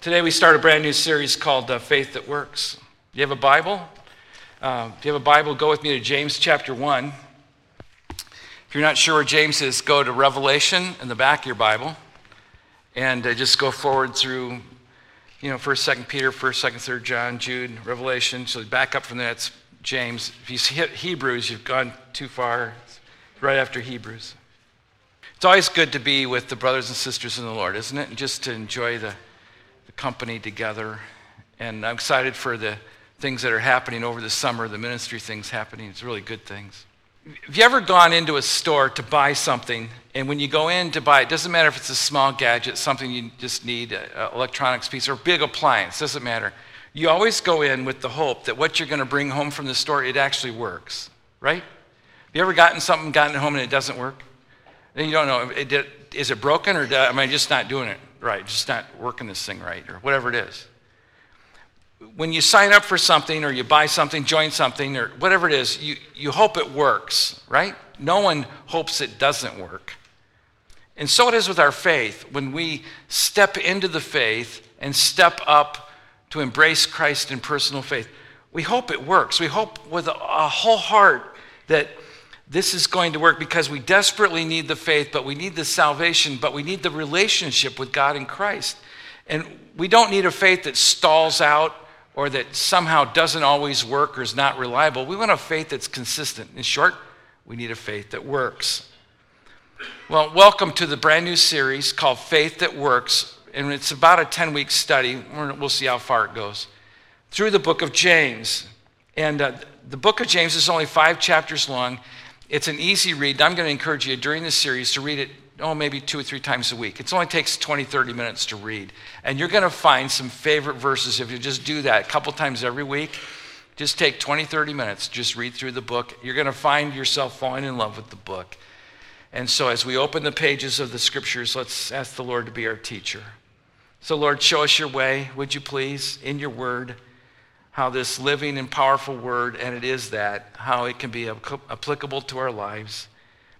Today we start a brand new series called uh, Faith That Works. Do you have a Bible? Uh, if you have a Bible, go with me to James chapter 1. If you're not sure where James is, go to Revelation in the back of your Bible and uh, just go forward through, you know, 1st, 2nd Peter, 1st, 2nd, 3rd John, Jude, Revelation. So back up from there, it's James. If you hit Hebrews, you've gone too far. Right after Hebrews. It's always good to be with the brothers and sisters in the Lord, isn't it? And just to enjoy the company together. And I'm excited for the things that are happening over the summer, the ministry things happening. It's really good things. Have you ever gone into a store to buy something, and when you go in to buy it, doesn't matter if it's a small gadget, something you just need, an electronics piece, or big appliance, doesn't matter. You always go in with the hope that what you're going to bring home from the store, it actually works, right? Have you ever gotten something, gotten it home, and it doesn't work? Then you don't know, is it broken, or am I just not doing it? Right, just not working this thing right, or whatever it is. When you sign up for something or you buy something, join something, or whatever it is, you, you hope it works, right? No one hopes it doesn't work. And so it is with our faith. When we step into the faith and step up to embrace Christ in personal faith, we hope it works. We hope with a whole heart that this is going to work because we desperately need the faith, but we need the salvation, but we need the relationship with God in Christ. And we don't need a faith that stalls out or that somehow doesn't always work or is not reliable. We want a faith that's consistent. In short, we need a faith that works. Well, welcome to the brand new series called Faith That Works. And it's about a 10 week study. We'll see how far it goes. Through the book of James. And uh, the book of James is only five chapters long. It's an easy read. I'm going to encourage you during this series to read it, oh, maybe two or three times a week. It only takes 20, 30 minutes to read. And you're going to find some favorite verses if you just do that a couple times every week. Just take 20, 30 minutes, just read through the book. You're going to find yourself falling in love with the book. And so, as we open the pages of the scriptures, let's ask the Lord to be our teacher. So, Lord, show us your way, would you please, in your word how this living and powerful word, and it is that, how it can be applicable to our lives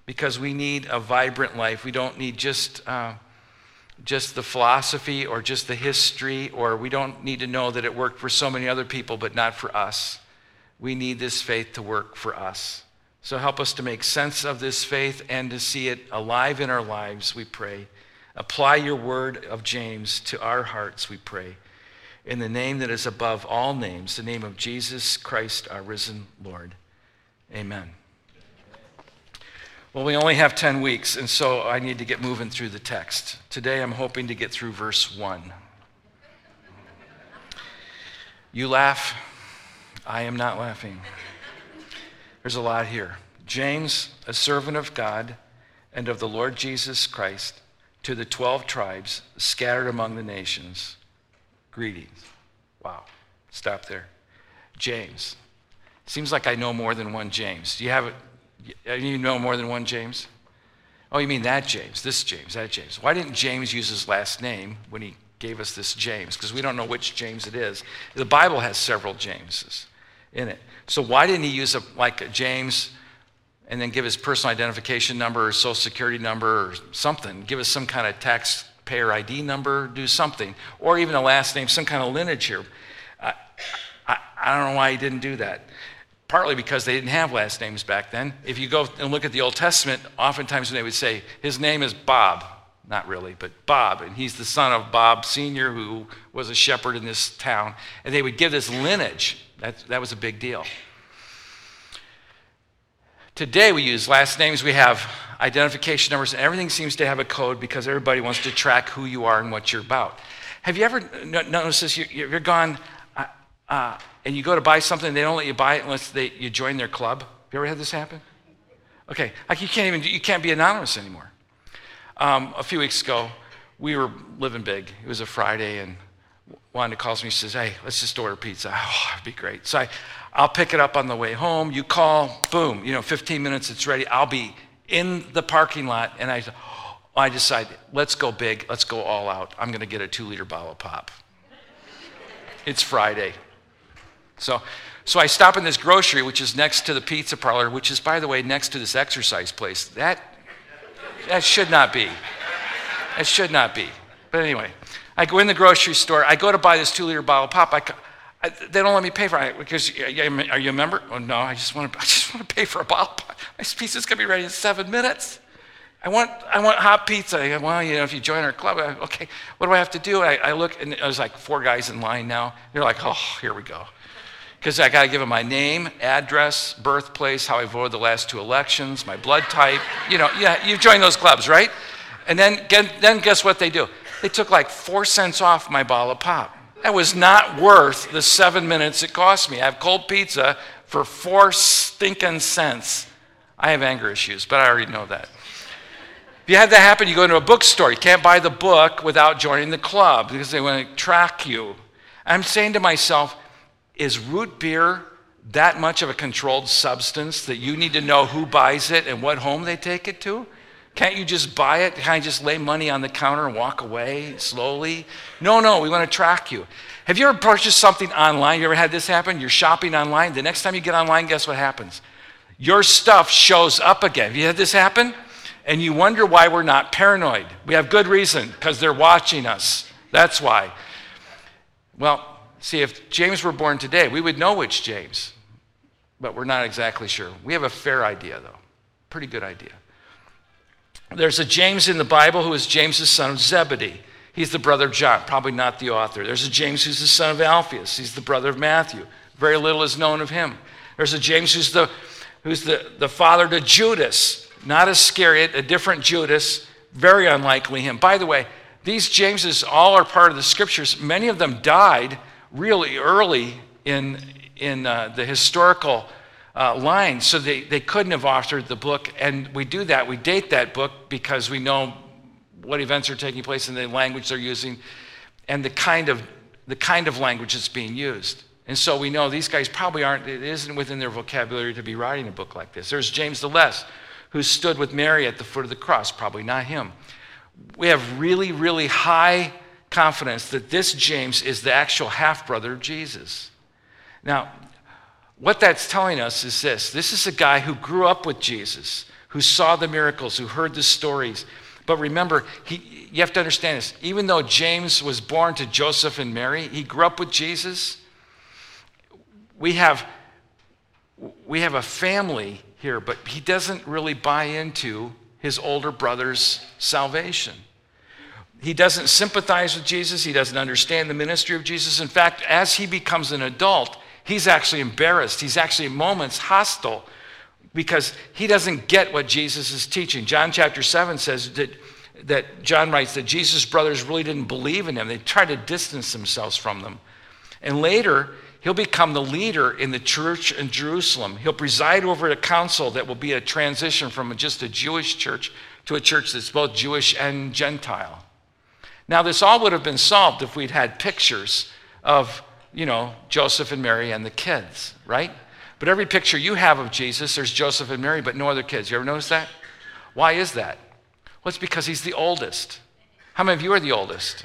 because we need a vibrant life. We don't need just, uh, just the philosophy or just the history, or we don't need to know that it worked for so many other people, but not for us. We need this faith to work for us. So help us to make sense of this faith and to see it alive in our lives, we pray. Apply your word of James to our hearts, we pray in the name that is above all names, the name of Jesus Christ, our risen Lord. Amen. Well, we only have 10 weeks, and so I need to get moving through the text. Today I'm hoping to get through verse 1. You laugh, I am not laughing. There's a lot here. James, a servant of God and of the Lord Jesus Christ, to the 12 tribes scattered among the nations Greetings. Wow. Stop there. James. Seems like I know more than one James. Do you have it? You know more than one James? Oh, you mean that James, this James, that James. Why didn't James use his last name when he gave us this James? Because we don't know which James it is. The Bible has several Jameses in it. So why didn't he use a, like a James and then give his personal identification number or social security number or something? Give us some kind of tax taxpayer ID number, do something, or even a last name, some kind of lineage here. I, I, I don't know why he didn't do that. Partly because they didn't have last names back then. If you go and look at the Old Testament, oftentimes they would say, his name is Bob. Not really, but Bob. And he's the son of Bob Sr., who was a shepherd in this town. And they would give this lineage. That, that was a big deal. Today we use last names. We have identification numbers, and everything seems to have a code because everybody wants to track who you are and what you're about. Have you ever noticed this? You're gone uh, uh, and you go to buy something, they don't let you buy it unless they, you join their club. Have you ever had this happen? Okay, like you can't even you can't be anonymous anymore. Um, a few weeks ago, we were living big. It was a Friday, and Wanda calls me. She says, "Hey, let's just order pizza." Oh, that'd be great. So I, I'll pick it up on the way home. You call, boom. You know, 15 minutes, it's ready. I'll be in the parking lot, and I, I decide, let's go big, let's go all out. I'm going to get a two liter bottle of pop. It's Friday. So, so I stop in this grocery, which is next to the pizza parlor, which is, by the way, next to this exercise place. That, that should not be. That should not be. But anyway, I go in the grocery store. I go to buy this two liter bottle of pop. I, They don't let me pay for it because are you a member? Oh no, I just want to. I just want to pay for a bottle. My pizza's gonna be ready in seven minutes. I want, I want hot pizza. Well, you know, if you join our club, I, okay, what do I have to do? I, I look, and there's like four guys in line now. They're like, oh, here we go. Because I got to give them my name, address, birthplace, how I voted the last two elections, my blood type. You know, yeah, you've joined those clubs, right? And then, then guess what they do? They took like four cents off my bottle of pop. That was not worth the seven minutes it cost me. I have cold pizza for four stinking cents. I have anger issues, but I already know that. If you had that happen, you go into a bookstore. You can't buy the book without joining the club because they want to track you. I'm saying to myself, is root beer that much of a controlled substance that you need to know who buys it and what home they take it to? Can't you just buy it? Can't I just lay money on the counter and walk away slowly? No, no, we want to track you. Have you ever purchased something online? You ever had this happen? You're shopping online. The next time you get online, guess what happens? Your stuff shows up again. Have you had this happen? And you wonder why we're not paranoid. We have good reason because they're watching us. That's why. Well, see, if James were born today, we would know which James, but we're not exactly sure. We have a fair idea, though. Pretty good idea. There's a James in the Bible who is James' the son of Zebedee. He's the brother of John, probably not the author. There's a James who's the son of Alphaeus. He's the brother of Matthew. Very little is known of him. There's a James who's the, who's the, the father to Judas, not Iscariot, a different Judas, very unlikely him. By the way, these Jameses all are part of the scriptures. Many of them died really early in, in uh, the historical uh, lines, so they, they couldn't have authored the book. And we do that, we date that book because we know what events are taking place and the language they're using and the kind of, the kind of language that's being used. And so we know these guys probably aren't, it isn't within their vocabulary to be writing a book like this. There's James the Less, who stood with Mary at the foot of the cross, probably not him. We have really, really high confidence that this James is the actual half brother of Jesus. Now, what that's telling us is this this is a guy who grew up with Jesus, who saw the miracles, who heard the stories. But remember, he, you have to understand this. Even though James was born to Joseph and Mary, he grew up with Jesus. We have, we have a family here, but he doesn't really buy into his older brother's salvation. He doesn't sympathize with Jesus. He doesn't understand the ministry of Jesus. In fact, as he becomes an adult, He's actually embarrassed. He's actually in moments hostile because he doesn't get what Jesus is teaching. John chapter 7 says that, that John writes that Jesus' brothers really didn't believe in him. They tried to distance themselves from them. And later, he'll become the leader in the church in Jerusalem. He'll preside over a council that will be a transition from just a Jewish church to a church that's both Jewish and Gentile. Now, this all would have been solved if we'd had pictures of you know, Joseph and Mary and the kids, right? But every picture you have of Jesus, there's Joseph and Mary, but no other kids. You ever notice that? Why is that? Well, it's because he's the oldest. How many of you are the oldest?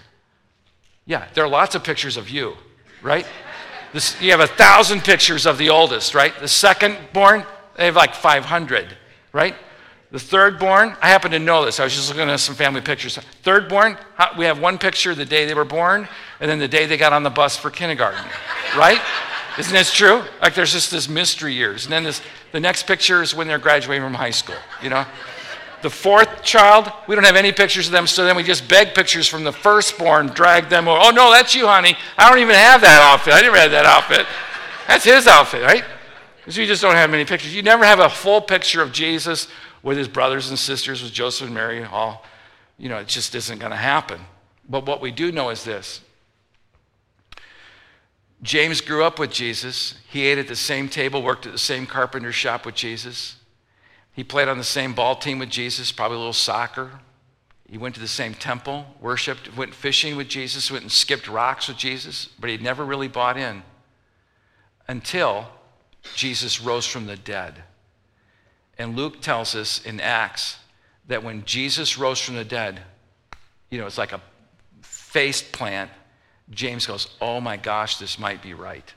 Yeah, there are lots of pictures of you, right? This, you have a thousand pictures of the oldest, right? The second born, they have like 500, right? The third born, I happen to know this. I was just looking at some family pictures. Third born, we have one picture the day they were born, and then the day they got on the bus for kindergarten, right? Isn't this true? Like there's just this mystery years. And then this, the next picture is when they're graduating from high school, you know? The fourth child, we don't have any pictures of them, so then we just beg pictures from the firstborn, drag them over. Oh, no, that's you, honey. I don't even have that outfit. I never had that outfit. That's his outfit, right? Because you just don't have many pictures. You never have a full picture of Jesus with his brothers and sisters, with Joseph and Mary, all, you know, it just isn't going to happen. But what we do know is this James grew up with Jesus. He ate at the same table, worked at the same carpenter shop with Jesus. He played on the same ball team with Jesus, probably a little soccer. He went to the same temple, worshiped, went fishing with Jesus, went and skipped rocks with Jesus, but he never really bought in until Jesus rose from the dead. And Luke tells us in Acts that when Jesus rose from the dead, you know, it's like a face plant. James goes, Oh my gosh, this might be right.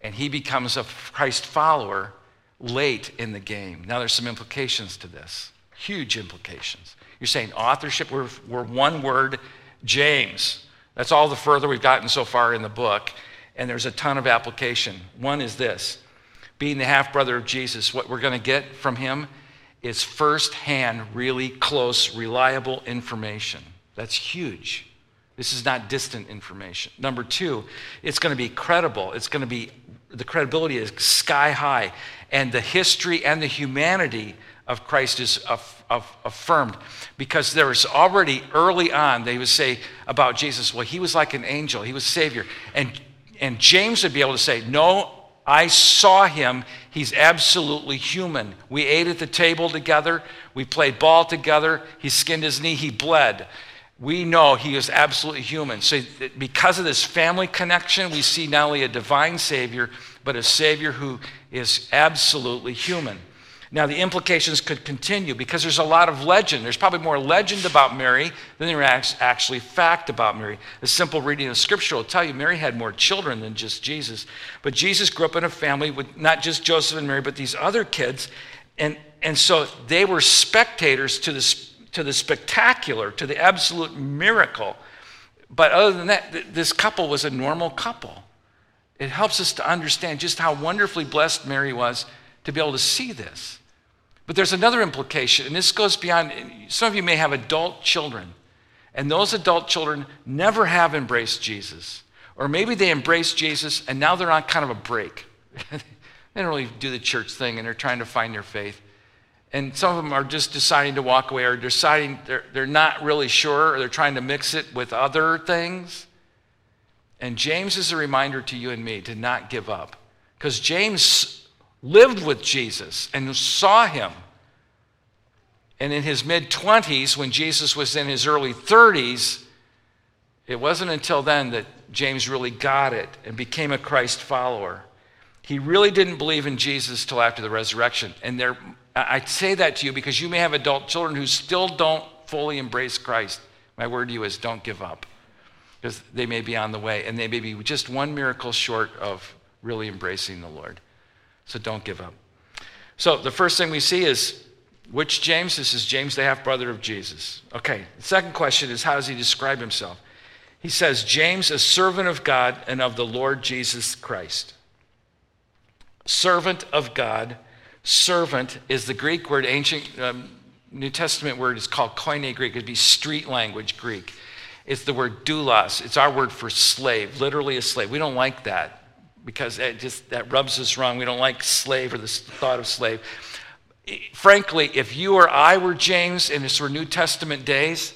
And he becomes a Christ follower late in the game. Now, there's some implications to this, huge implications. You're saying authorship, we're, we're one word, James. That's all the further we've gotten so far in the book, and there's a ton of application. One is this being the half brother of Jesus, what we're going to get from him is firsthand, really close, reliable information. That's huge. This is not distant information. Number two, it's going to be credible. It's going to be, the credibility is sky high. And the history and the humanity of Christ is affirmed because there was already early on, they would say about Jesus, well, he was like an angel, he was Savior. And, and James would be able to say, no, I saw him. He's absolutely human. We ate at the table together. We played ball together. He skinned his knee. He bled. We know he is absolutely human. So, because of this family connection, we see not only a divine Savior, but a Savior who is absolutely human. Now, the implications could continue because there's a lot of legend. There's probably more legend about Mary than there is actually fact about Mary. A simple reading of Scripture will tell you Mary had more children than just Jesus. But Jesus grew up in a family with not just Joseph and Mary, but these other kids. And, and so they were spectators to the, to the spectacular, to the absolute miracle. But other than that, this couple was a normal couple. It helps us to understand just how wonderfully blessed Mary was to be able to see this. But there's another implication, and this goes beyond. Some of you may have adult children, and those adult children never have embraced Jesus. Or maybe they embraced Jesus and now they're on kind of a break. they don't really do the church thing and they're trying to find their faith. And some of them are just deciding to walk away or deciding they're, they're not really sure or they're trying to mix it with other things. And James is a reminder to you and me to not give up. Because James lived with Jesus and saw him. And in his mid 20s, when Jesus was in his early 30s, it wasn't until then that James really got it and became a Christ follower. He really didn't believe in Jesus till after the resurrection. And there, I say that to you because you may have adult children who still don't fully embrace Christ. My word to you is don't give up because they may be on the way and they may be just one miracle short of really embracing the Lord. So don't give up. So the first thing we see is which James? This is James, the half brother of Jesus. Okay, the second question is how does he describe himself? He says, James, a servant of God and of the Lord Jesus Christ. Servant of God. Servant is the Greek word, ancient um, New Testament word is called koine Greek. It'd be street language Greek. It's the word doulos. It's our word for slave, literally a slave. We don't like that because it just that rubs us wrong. We don't like slave or the thought of slave. Frankly, if you or I were James and in his New Testament days,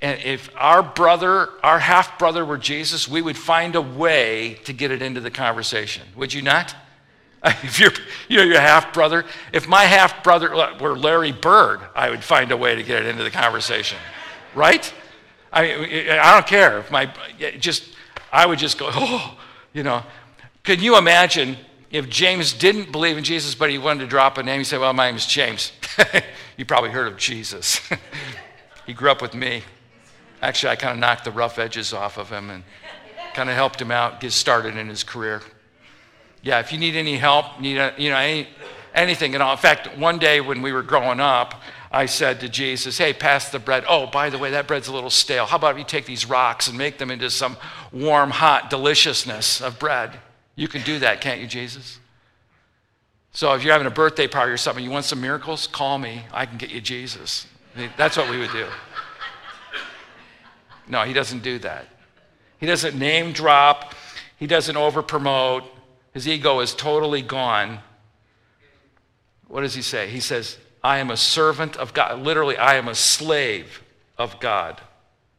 and if our brother, our half brother were Jesus, we would find a way to get it into the conversation. Would you not? If you're, you know, your half brother, if my half brother uh, were Larry Bird, I would find a way to get it into the conversation, right? I mean, I don't care if my just, I would just go, oh, you know, can you imagine if James didn't believe in Jesus, but he wanted to drop a name? He said, Well, my name is James. you probably heard of Jesus. he grew up with me. Actually, I kind of knocked the rough edges off of him and kind of helped him out, get started in his career. Yeah, if you need any help, need a, you know any, anything at all. In fact, one day when we were growing up, I said to Jesus, Hey, pass the bread. Oh, by the way, that bread's a little stale. How about if you take these rocks and make them into some warm, hot deliciousness of bread? You can do that, can't you, Jesus? So if you're having a birthday party or something, you want some miracles, call me. I can get you Jesus. That's what we would do. No, he doesn't do that. He doesn't name drop. He doesn't over promote. His ego is totally gone. What does he say? He says, I am a servant of God. Literally, I am a slave of God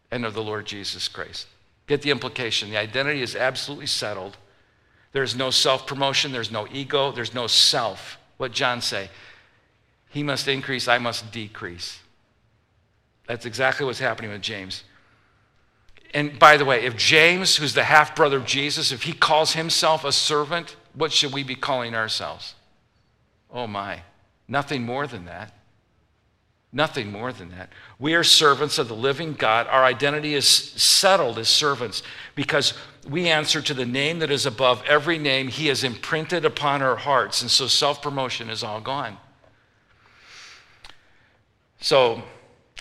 and of the Lord Jesus Christ. Get the implication. The identity is absolutely settled. There's no self promotion, there's no ego, there's no self. What John say? He must increase, I must decrease. That's exactly what's happening with James. And by the way, if James, who's the half brother of Jesus, if he calls himself a servant, what should we be calling ourselves? Oh my, nothing more than that. Nothing more than that. We are servants of the living God. Our identity is settled as servants because we answer to the name that is above every name. He has imprinted upon our hearts. And so self promotion is all gone. So,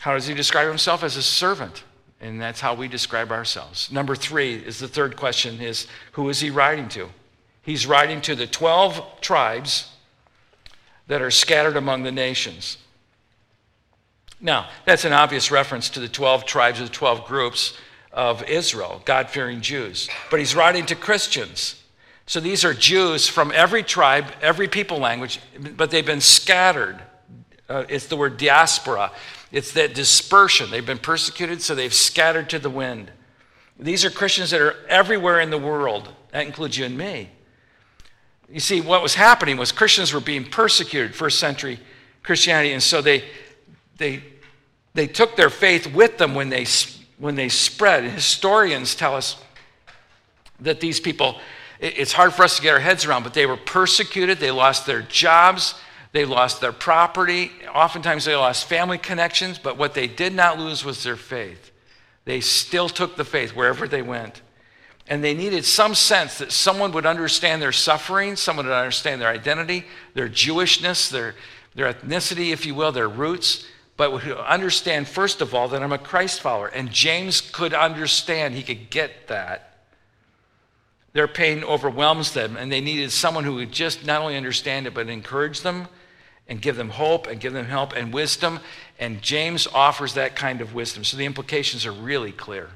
how does he describe himself? As a servant. And that's how we describe ourselves. Number three is the third question is who is he writing to? He's writing to the 12 tribes that are scattered among the nations. Now, that's an obvious reference to the 12 tribes or the 12 groups of Israel, God fearing Jews. But he's writing to Christians. So these are Jews from every tribe, every people language, but they've been scattered. Uh, it's the word diaspora. It's that dispersion. They've been persecuted, so they've scattered to the wind. These are Christians that are everywhere in the world. That includes you and me. You see, what was happening was Christians were being persecuted, first century Christianity, and so they, they, they took their faith with them when they, when they spread. And historians tell us that these people, it's hard for us to get our heads around, but they were persecuted, they lost their jobs, they lost their property. Oftentimes they lost family connections, but what they did not lose was their faith. They still took the faith wherever they went. And they needed some sense that someone would understand their suffering, someone would understand their identity, their Jewishness, their, their ethnicity, if you will, their roots, but would understand, first of all, that I'm a Christ follower. And James could understand, he could get that. Their pain overwhelms them, and they needed someone who would just not only understand it, but encourage them and give them hope and give them help and wisdom. And James offers that kind of wisdom. So the implications are really clear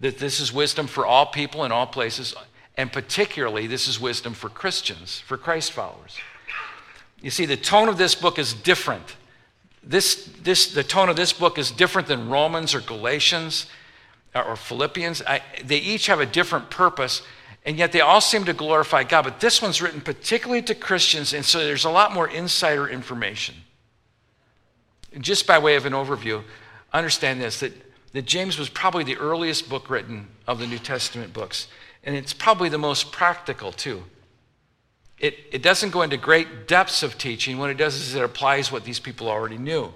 that this is wisdom for all people in all places, and particularly this is wisdom for Christians, for Christ followers. You see, the tone of this book is different. This, this, the tone of this book is different than Romans or Galatians or Philippians. I, they each have a different purpose, and yet they all seem to glorify God. But this one's written particularly to Christians, and so there's a lot more insider information. just by way of an overview, understand this that, that James was probably the earliest book written of the New Testament books, and it's probably the most practical, too. It, it doesn't go into great depths of teaching. What it does is it applies what these people already knew.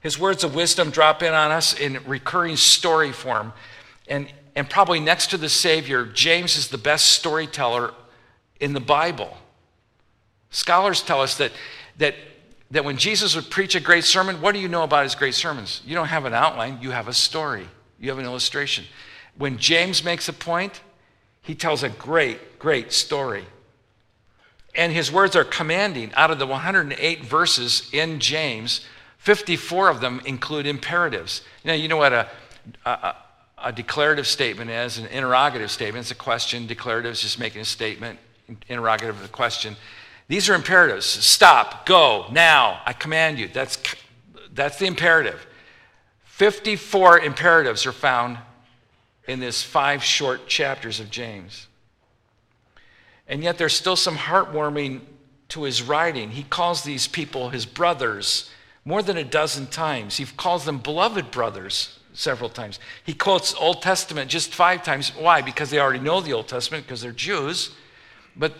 His words of wisdom drop in on us in recurring story form. And and probably next to the Savior, James is the best storyteller in the Bible. Scholars tell us that, that, that when Jesus would preach a great sermon, what do you know about his great sermons? You don't have an outline, you have a story, you have an illustration. When James makes a point, he tells a great, great story. And his words are commanding. Out of the 108 verses in James, 54 of them include imperatives. Now, you know what a, a, a declarative statement is, an interrogative statement. It's a question. Declarative is just making a statement. Interrogative is a question. These are imperatives. Stop, go, now, I command you. That's, that's the imperative. 54 imperatives are found in this five short chapters of James. And yet there's still some heartwarming to his writing. He calls these people his brothers more than a dozen times. He calls them beloved brothers several times. He quotes Old Testament just five times. Why? Because they already know the Old Testament because they're Jews. But,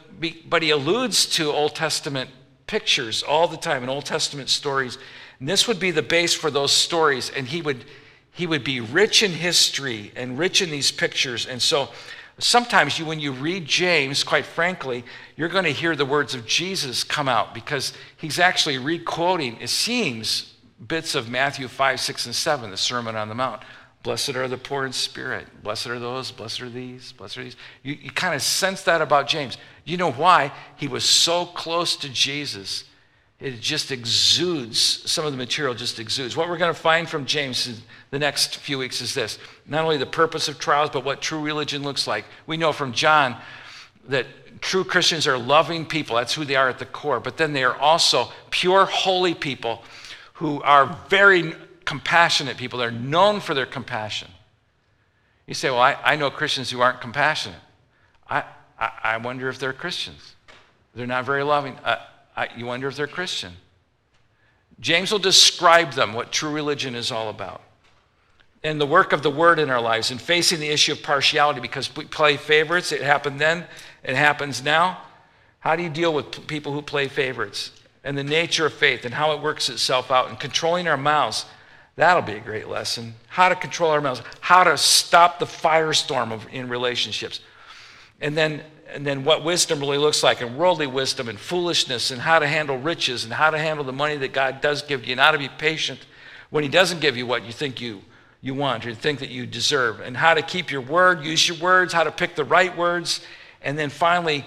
but he alludes to Old Testament pictures all the time and Old Testament stories. And this would be the base for those stories. And he would, he would be rich in history and rich in these pictures. And so sometimes you, when you read James, quite frankly, you're going to hear the words of Jesus come out because he's actually re-quoting, it seems, bits of Matthew 5, 6, and 7, the Sermon on the Mount. Blessed are the poor in spirit. Blessed are those. Blessed are these. Blessed are these. You, you kind of sense that about James. You know why? He was so close to Jesus. It just exudes, some of the material just exudes. What we're going to find from James in the next few weeks is this not only the purpose of trials, but what true religion looks like. We know from John that true Christians are loving people. That's who they are at the core. But then they are also pure, holy people who are very compassionate people. They're known for their compassion. You say, Well, I, I know Christians who aren't compassionate. I, I, I, wonder if they're Christians. They're not very loving. Uh, I, you wonder if they're Christian. James will describe them, what true religion is all about. And the work of the word in our lives and facing the issue of partiality because we play favorites. It happened then, it happens now. How do you deal with people who play favorites? And the nature of faith and how it works itself out and controlling our mouths. That'll be a great lesson. How to control our mouths, how to stop the firestorm of, in relationships. And then, and then what wisdom really looks like, and worldly wisdom, and foolishness, and how to handle riches, and how to handle the money that God does give you, and how to be patient when He doesn't give you what you think you, you want or think that you deserve, and how to keep your word, use your words, how to pick the right words, and then finally,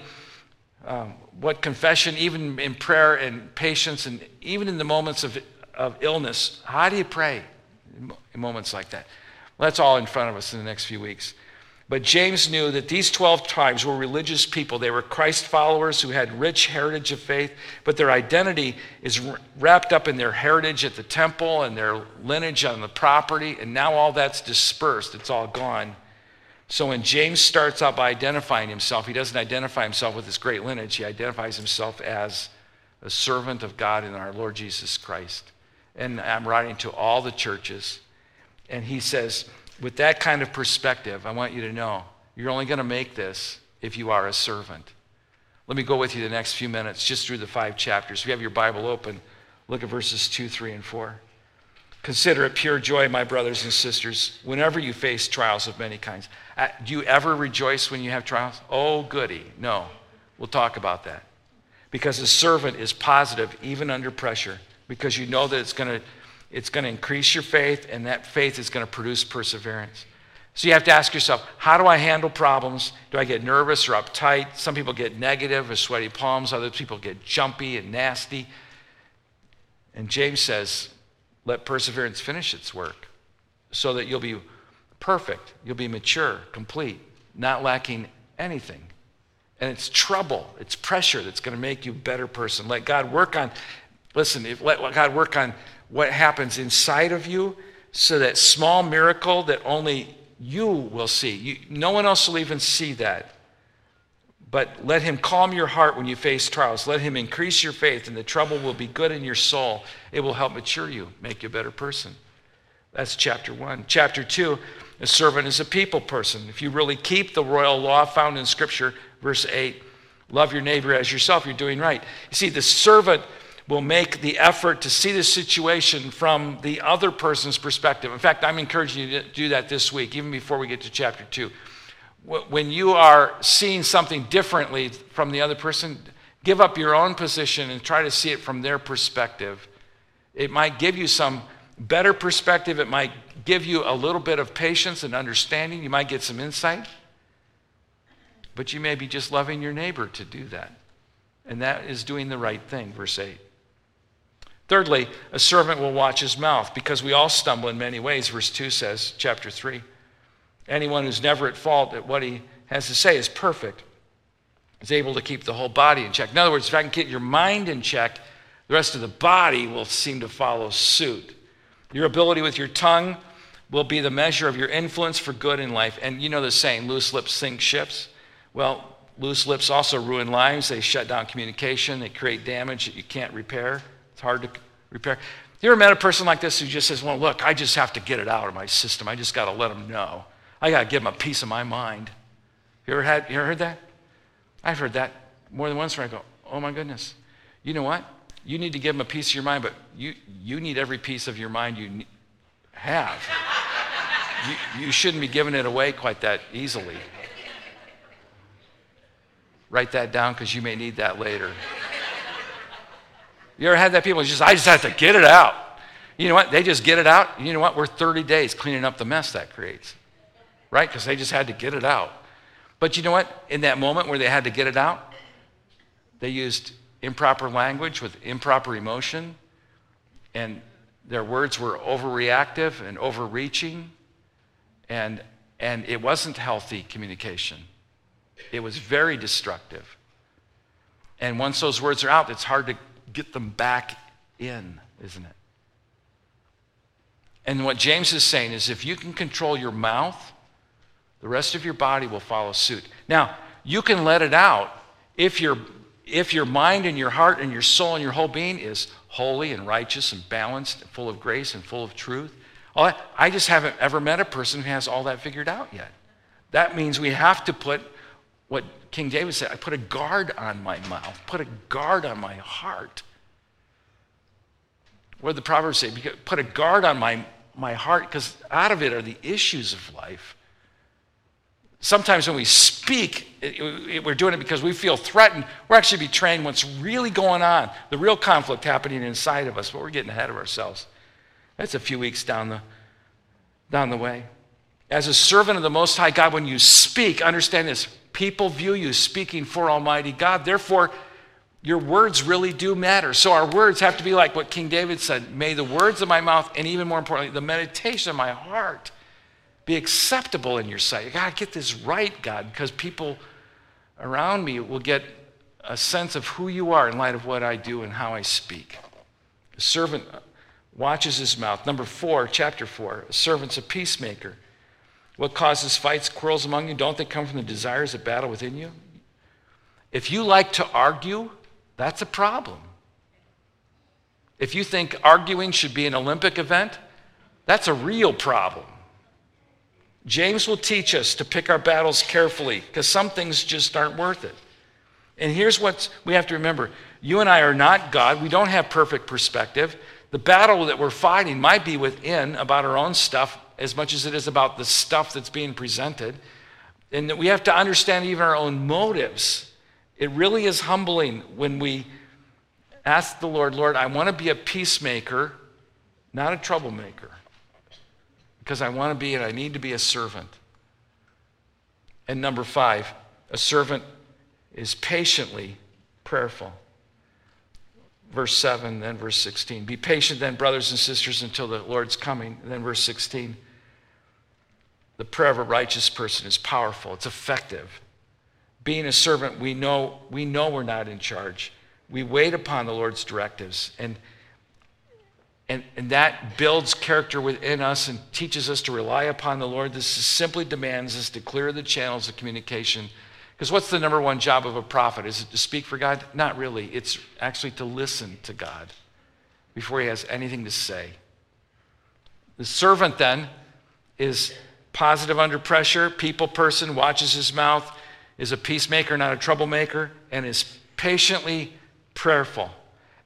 um, what confession, even in prayer and patience, and even in the moments of, of illness, how do you pray in moments like that? Well, that's all in front of us in the next few weeks. But James knew that these 12 tribes were religious people. They were Christ followers who had rich heritage of faith, but their identity is wrapped up in their heritage at the temple and their lineage on the property, and now all that's dispersed. It's all gone. So when James starts out by identifying himself, he doesn't identify himself with his great lineage, he identifies himself as a servant of God in our Lord Jesus Christ. And I'm writing to all the churches, and he says, with that kind of perspective, I want you to know you're only going to make this if you are a servant. Let me go with you the next few minutes just through the five chapters. If you have your Bible open, look at verses 2, 3, and 4. Consider it pure joy, my brothers and sisters, whenever you face trials of many kinds. Uh, do you ever rejoice when you have trials? Oh, goody. No. We'll talk about that. Because a servant is positive even under pressure, because you know that it's going to it's going to increase your faith, and that faith is going to produce perseverance. So you have to ask yourself, how do I handle problems? Do I get nervous or uptight? Some people get negative or sweaty palms, other people get jumpy and nasty. And James says, let perseverance finish its work so that you'll be perfect, you'll be mature, complete, not lacking anything. And it's trouble, it's pressure that's going to make you a better person. Let God work on, listen, if, let God work on what happens inside of you so that small miracle that only you will see. You, no one else will even see that. But let him calm your heart when you face trials. Let him increase your faith, and the trouble will be good in your soul. It will help mature you, make you a better person. That's chapter one. Chapter two, a servant is a people person. If you really keep the royal law found in Scripture, verse 8, love your neighbor as yourself, you're doing right. You see, the servant will make the effort to see the situation from the other person's perspective. In fact, I'm encouraging you to do that this week, even before we get to chapter two. When you are seeing something differently from the other person, give up your own position and try to see it from their perspective. It might give you some better perspective, it might give you a little bit of patience and understanding, you might get some insight. But you may be just loving your neighbor to do that. And that is doing the right thing, verse 8. Thirdly, a servant will watch his mouth because we all stumble in many ways, verse 2 says, chapter 3. Anyone who's never at fault at what he has to say is perfect, is able to keep the whole body in check. In other words, if I can get your mind in check, the rest of the body will seem to follow suit. Your ability with your tongue will be the measure of your influence for good in life. And you know the saying, loose lips sink ships. Well, loose lips also ruin lives. They shut down communication, they create damage that you can't repair. It's hard to repair. You ever met a person like this who just says, Well, look, I just have to get it out of my system. I just got to let them know. I got to give them a piece of my mind. You ever, had, you ever heard that? I've heard that more than once where I go, Oh my goodness. You know what? You need to give them a piece of your mind, but you, you need every piece of your mind you have. you, you shouldn't be giving it away quite that easily. Write that down because you may need that later. You ever had that people just, I just have to get it out. You know what? They just get it out. You know what? We're 30 days cleaning up the mess that creates, right? Because they just had to get it out. But you know what? In that moment where they had to get it out, they used improper language with improper emotion, and their words were overreactive and overreaching, and, and it wasn't healthy communication. It was very destructive. And once those words are out, it's hard to get them back in, isn't it? And what James is saying is if you can control your mouth, the rest of your body will follow suit. Now, you can let it out if your if your mind and your heart and your soul and your whole being is holy and righteous and balanced and full of grace and full of truth. Oh, I just haven't ever met a person who has all that figured out yet. That means we have to put what King David said I put a guard on my mouth, put a guard on my heart. What did the Proverbs say? Put a guard on my, my heart because out of it are the issues of life. Sometimes when we speak, we're doing it because we feel threatened. We're actually betraying what's really going on, the real conflict happening inside of us, but we're getting ahead of ourselves. That's a few weeks down the, down the way. As a servant of the Most High God, when you speak, understand this people view you speaking for Almighty God. Therefore, your words really do matter. So our words have to be like what King David said May the words of my mouth, and even more importantly, the meditation of my heart be acceptable in your sight. You got to get this right, God, because people around me will get a sense of who you are in light of what I do and how I speak. A servant watches his mouth. Number four, chapter four, a servant's a peacemaker. What causes fights, quarrels among you? Don't they come from the desires of battle within you? If you like to argue, that's a problem. If you think arguing should be an Olympic event, that's a real problem. James will teach us to pick our battles carefully because some things just aren't worth it. And here's what we have to remember you and I are not God, we don't have perfect perspective. The battle that we're fighting might be within about our own stuff as much as it is about the stuff that's being presented. And we have to understand even our own motives. It really is humbling when we ask the Lord, Lord, I want to be a peacemaker, not a troublemaker. Because I want to be and I need to be a servant. And number five, a servant is patiently prayerful verse 7, then verse 16. Be patient then, brothers and sisters, until the Lord's coming. And then verse 16. The prayer of a righteous person is powerful, it's effective. Being a servant, we know, we know we're not in charge. We wait upon the Lord's directives. And, and, and that builds character within us and teaches us to rely upon the Lord. This simply demands us to clear the channels of communication because what's the number one job of a prophet? Is it to speak for God? Not really. It's actually to listen to God before he has anything to say. The servant then is positive under pressure, people person, watches his mouth, is a peacemaker, not a troublemaker, and is patiently prayerful.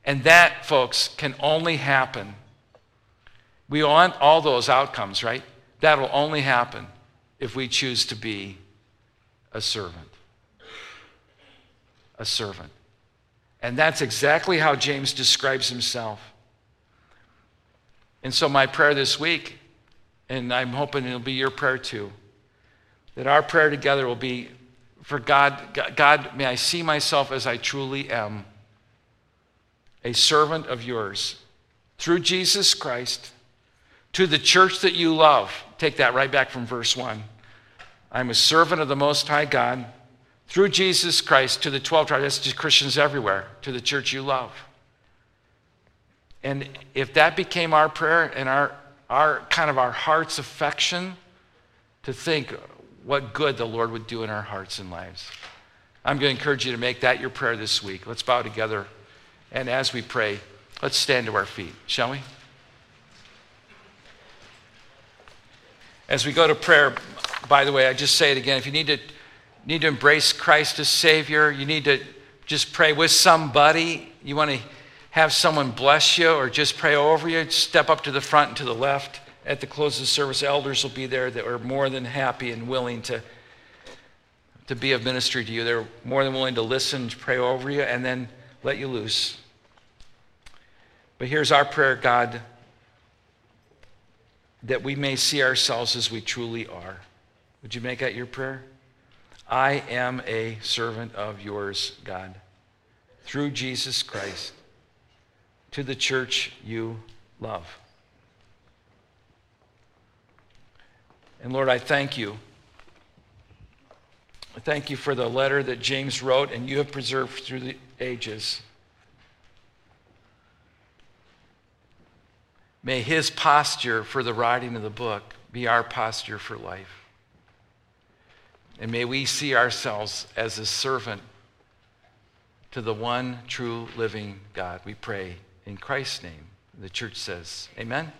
And that, folks, can only happen. We want all those outcomes, right? That'll only happen if we choose to be a servant a servant. And that's exactly how James describes himself. And so, my prayer this week, and I'm hoping it'll be your prayer too, that our prayer together will be for God, God, may I see myself as I truly am, a servant of yours, through Jesus Christ, to the church that you love. Take that right back from verse 1. I'm a servant of the Most High God through Jesus Christ to the 12 tribes, that's to Christians everywhere, to the church you love. And if that became our prayer and our, our kind of our heart's affection, to think what good the Lord would do in our hearts and lives. I'm going to encourage you to make that your prayer this week. Let's bow together. And as we pray, let's stand to our feet, shall we? As we go to prayer, by the way, I just say it again if you need to need to embrace Christ as Savior. You need to just pray with somebody. You want to have someone bless you or just pray over you. Step up to the front and to the left. At the close of the service, elders will be there that are more than happy and willing to, to be of ministry to you. They're more than willing to listen, to pray over you, and then let you loose. But here's our prayer, God, that we may see ourselves as we truly are. Would you make that your prayer? I am a servant of yours, God, through Jesus Christ, to the church you love. And Lord, I thank you. I thank you for the letter that James wrote and you have preserved through the ages. May his posture for the writing of the book be our posture for life. And may we see ourselves as a servant to the one true living God. We pray in Christ's name. The church says, Amen.